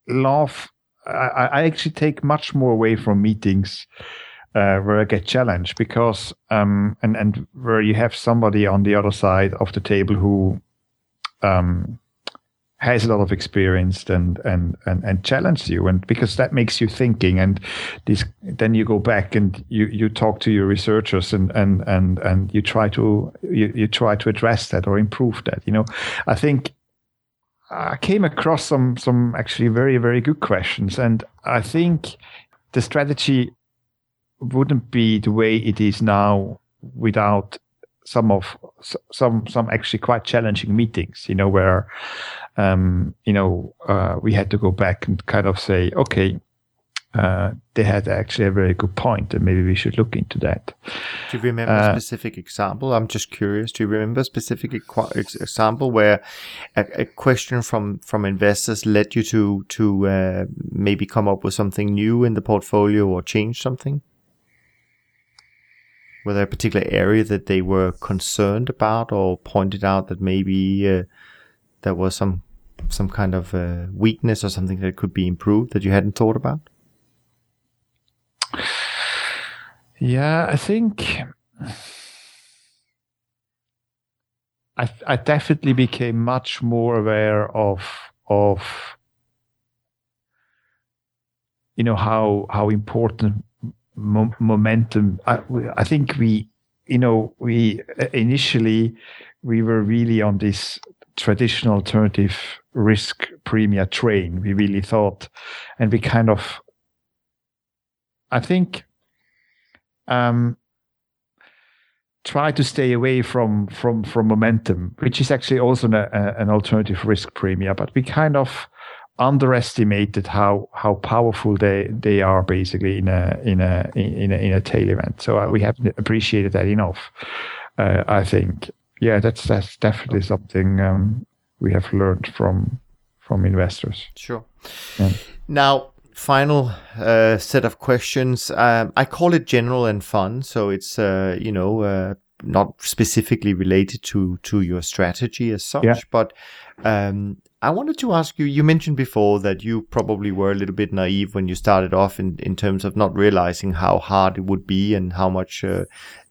love. I, I actually take much more away from meetings uh, where I get challenged because um, and and where you have somebody on the other side of the table who um, has a lot of experience and and and and challenges you and because that makes you thinking and this then you go back and you you talk to your researchers and and and and you try to you, you try to address that or improve that you know i think I came across some some actually very very good questions, and I think the strategy wouldn't be the way it is now without some of some some actually quite challenging meetings. You know where um, you know uh, we had to go back and kind of say, okay, uh, they had actually a very good point, and maybe we should look into that. Do you remember uh, a specific example? I'm just curious. Do you remember a specific example where a, a, question from from investors led you to to uh, maybe come up with something new in the portfolio or change something? Were there a particular area that they were concerned about or pointed out that maybe uh, there was some some kind of uh, weakness or something that could be improved that you hadn't thought about? Yeah, I think I, I definitely became much more aware of of you know how how important mo- momentum. I, I think we you know we initially we were really on this traditional alternative risk premia train. We really thought, and we kind of I think um, try to stay away from from from momentum, which is actually also a, a, an alternative risk premium. But we kind of underestimated how how powerful they they are basically in a in a in a in a tail event. So uh, we haven't appreciated that enough. Uh, I think, yeah, that's that's definitely something um, we have learned from from investors. Sure. Yeah. Now final uh, set of questions. Um, I call it general and fun, so it's uh, you know uh, not specifically related to to your strategy as such. Yeah. But um, I wanted to ask you. You mentioned before that you probably were a little bit naive when you started off in in terms of not realizing how hard it would be and how much uh,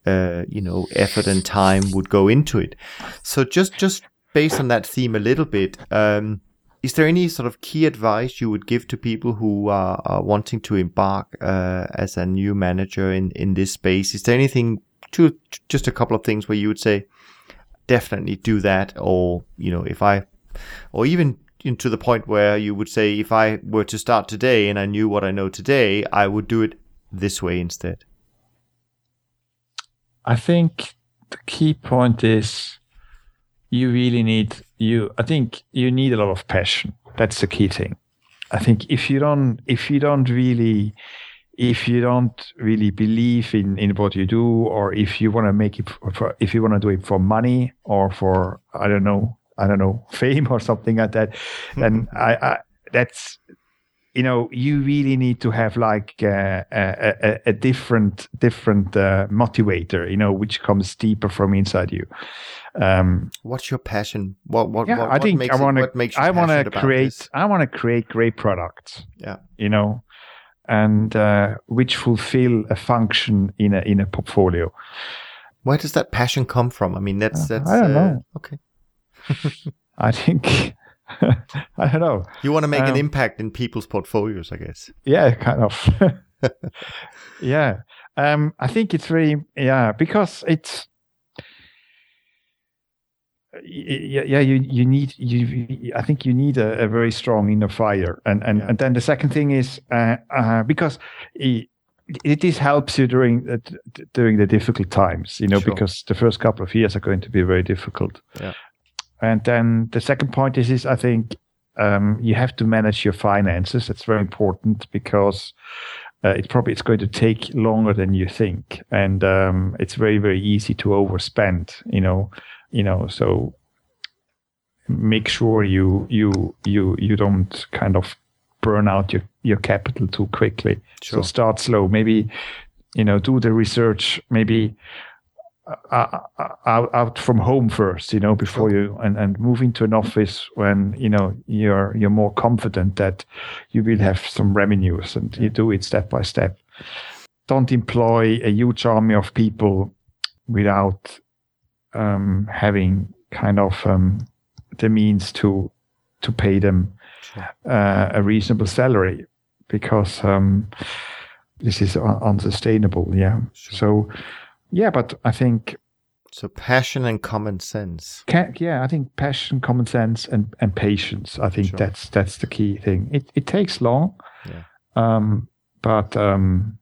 uh, you know effort and time would go into it. So just just based on that theme a little bit. Um, is there any sort of key advice you would give to people who are, are wanting to embark uh, as a new manager in, in this space? Is there anything to just a couple of things where you would say definitely do that, or you know, if I, or even to the point where you would say if I were to start today and I knew what I know today, I would do it this way instead. I think the key point is you really need you i think you need a lot of passion. That's the key thing. I think if you don't if you don't really if you don't really believe in in what you do or if you want to make it for, if you want to do it for money or for i don't know i don't know fame or something like that hmm. then I, I that's you know you really need to have like uh, a, a, a, different different uh, motivator you know which comes deeper from inside you. Um, what's your passion? What what, yeah, what, i think i want to i want to create this? i want to create great products yeah. you know and uh, which fulfill a function in a in a portfolio. Where does that passion come from? I mean that's uh, that's i don't know. okay. I think I don't know. You want to make um, an impact in people's portfolios, I guess. Yeah, kind of. yeah. Um, I think it's very, yeah, because it's, yeah, yeah, you you need you. I think you need a, a very strong inner fire, and and, yeah. and then the second thing is uh, uh, because it, it is helps you during uh, during the difficult times, you know, sure. because the first couple of years are going to be very difficult. Yeah. And then the second point is, is I think um, you have to manage your finances. That's very important because uh, it probably it's going to take longer than you think, and um, it's very very easy to overspend. You know, you know. So make sure you you you you don't kind of burn out your your capital too quickly. Sure. So start slow. Maybe you know do the research. Maybe out, out from home first, you know, before you and, and move into an office when you know you're you're more confident that you will have some revenues, and you do it step by step. Don't employ a huge army of people without um, having kind of um, the means to to pay them uh, a reasonable salary, because um, this is un- unsustainable. Yeah, so yeah, but I think so passion and common sense. Can, yeah, I think passion, common sense, and, and patience. I think sure. that's that's the key thing. It it takes long, yeah. um, but um,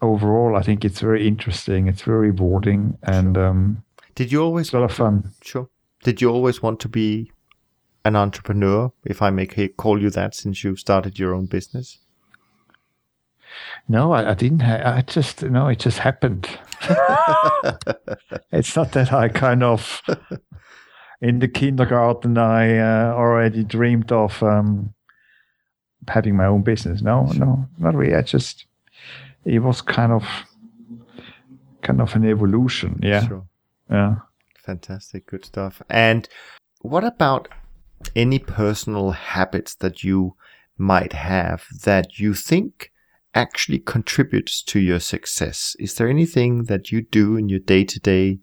overall, I think it's very interesting. It's very rewarding, and sure. um, did you always a lot of fun? Sure. Did you always want to be an entrepreneur, if I may call you that, since you started your own business? No, I, I didn't. Ha- I just no, it just happened. it's not that I kind of in the kindergarten I uh, already dreamed of um, having my own business. No, no, not really. I just it was kind of kind of an evolution. Yeah, sure. yeah. Fantastic, good stuff. And what about any personal habits that you might have that you think actually contributes to your success? Is there anything that you do in your day to day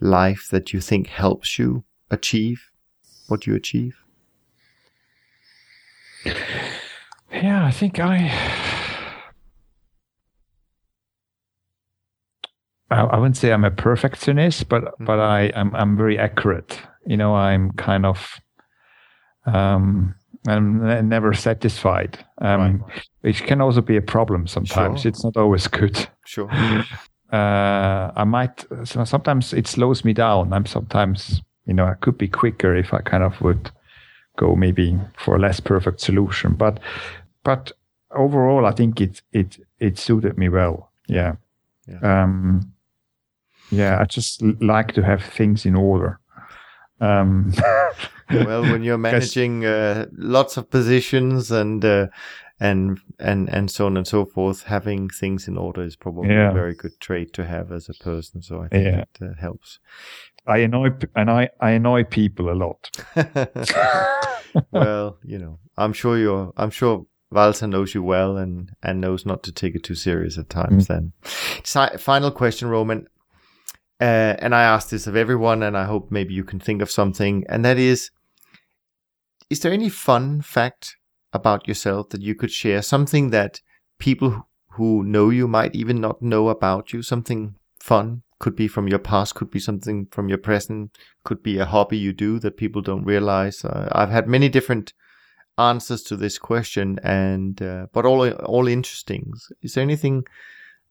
life that you think helps you achieve what you achieve? Yeah, I think I. I wouldn't say I'm a perfectionist, but mm-hmm. but I I'm I'm very accurate. You know, I'm kind of um, I'm never satisfied, um, right. which can also be a problem sometimes. Sure. It's not always good. Sure. Uh, I might sometimes it slows me down. I'm sometimes you know I could be quicker if I kind of would go maybe for a less perfect solution. But but overall, I think it it it suited me well. Yeah. Yeah. Um, yeah. I just like to have things in order. Um, well, when you're managing uh, lots of positions and uh, and and and so on and so forth, having things in order is probably yeah. a very good trait to have as a person. So I think yeah. it uh, helps. I annoy and I, I annoy people a lot. well, you know, I'm sure you're. I'm sure Walter knows you well and and knows not to take it too serious at times. Mm. Then, final question, Roman. Uh, and I ask this of everyone, and I hope maybe you can think of something, and that is is there any fun fact about yourself that you could share? Something that people who know you might even not know about you? Something fun? Could be from your past, could be something from your present, could be a hobby you do that people don't realize. Uh, I've had many different answers to this question, and uh, but all all interesting. Is there anything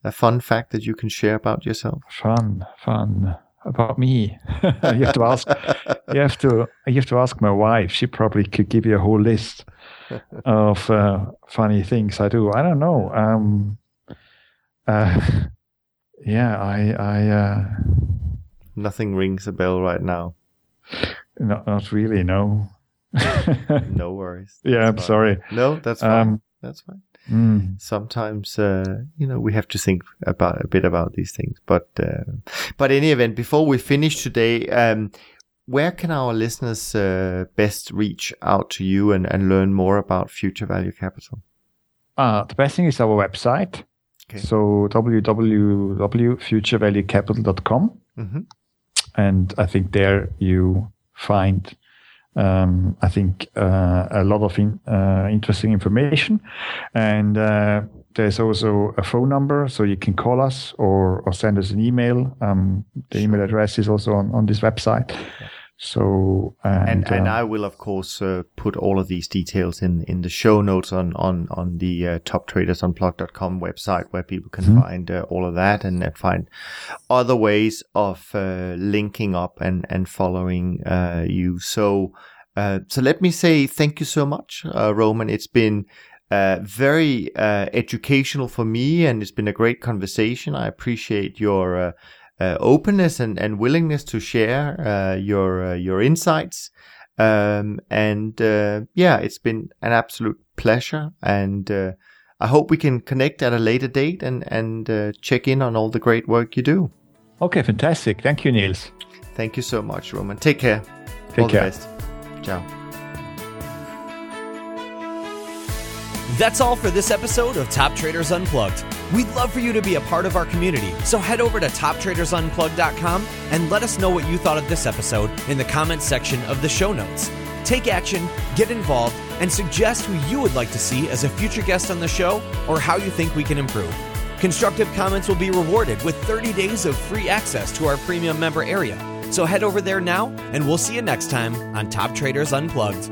a fun fact that you can share about yourself? Fun, fun about me. you have to ask. you have to. You have to ask my wife. She probably could give you a whole list of uh, funny things I do. I don't know. Um, uh, yeah, I. I. Uh, Nothing rings a bell right now. Not, not really. No. no worries. yeah, I'm fine. sorry. No, that's fine. Um, that's fine. Mm, Sometimes, uh, you know, we have to think about a bit about these things. But, uh, but in any event, before we finish today, um, where can our listeners uh, best reach out to you and, and learn more about Future Value Capital? uh, the best thing is our website. Okay. So www.futurevaluecapital.com. hmm and I think there you find, um, I think, uh, a lot of in, uh, interesting information, and uh, there's also a phone number, so you can call us or or send us an email. Um, the email address is also on, on this website. So and And, and uh, I will, of course, uh, put all of these details in, in the show notes on, on, on the uh, toptradersunplugged.com website where people can Mhm. find uh, all of that and, find other ways of uh, linking up and, and following uh, you. So, uh, so let me say thank you so much, uh, Roman. It's been uh, very uh, educational for me and it's been a great conversation. I appreciate your uh, uh, openness and, and willingness to share uh, your uh, your insights. Um, and uh, yeah, it's been an absolute pleasure. And uh, I hope we can connect at a later date and and uh, check in on all the great work you do. okay, fantastic. Thank you, Niels. Thank you so much, Roman. Take care. Take all care. Ciao. That's all for this episode of Top Traders Unplugged. We'd love for you to be a part of our community, so head over to toptradersunplugged.com and let us know what you thought of this episode in the comments section of the show notes. Take action, get involved, and suggest who you would like to see as a future guest on the show or how you think we can improve. Constructive comments will be rewarded with 30 days of free access to our premium member area. So head over there now, and we'll see you next time on Top Traders Unplugged.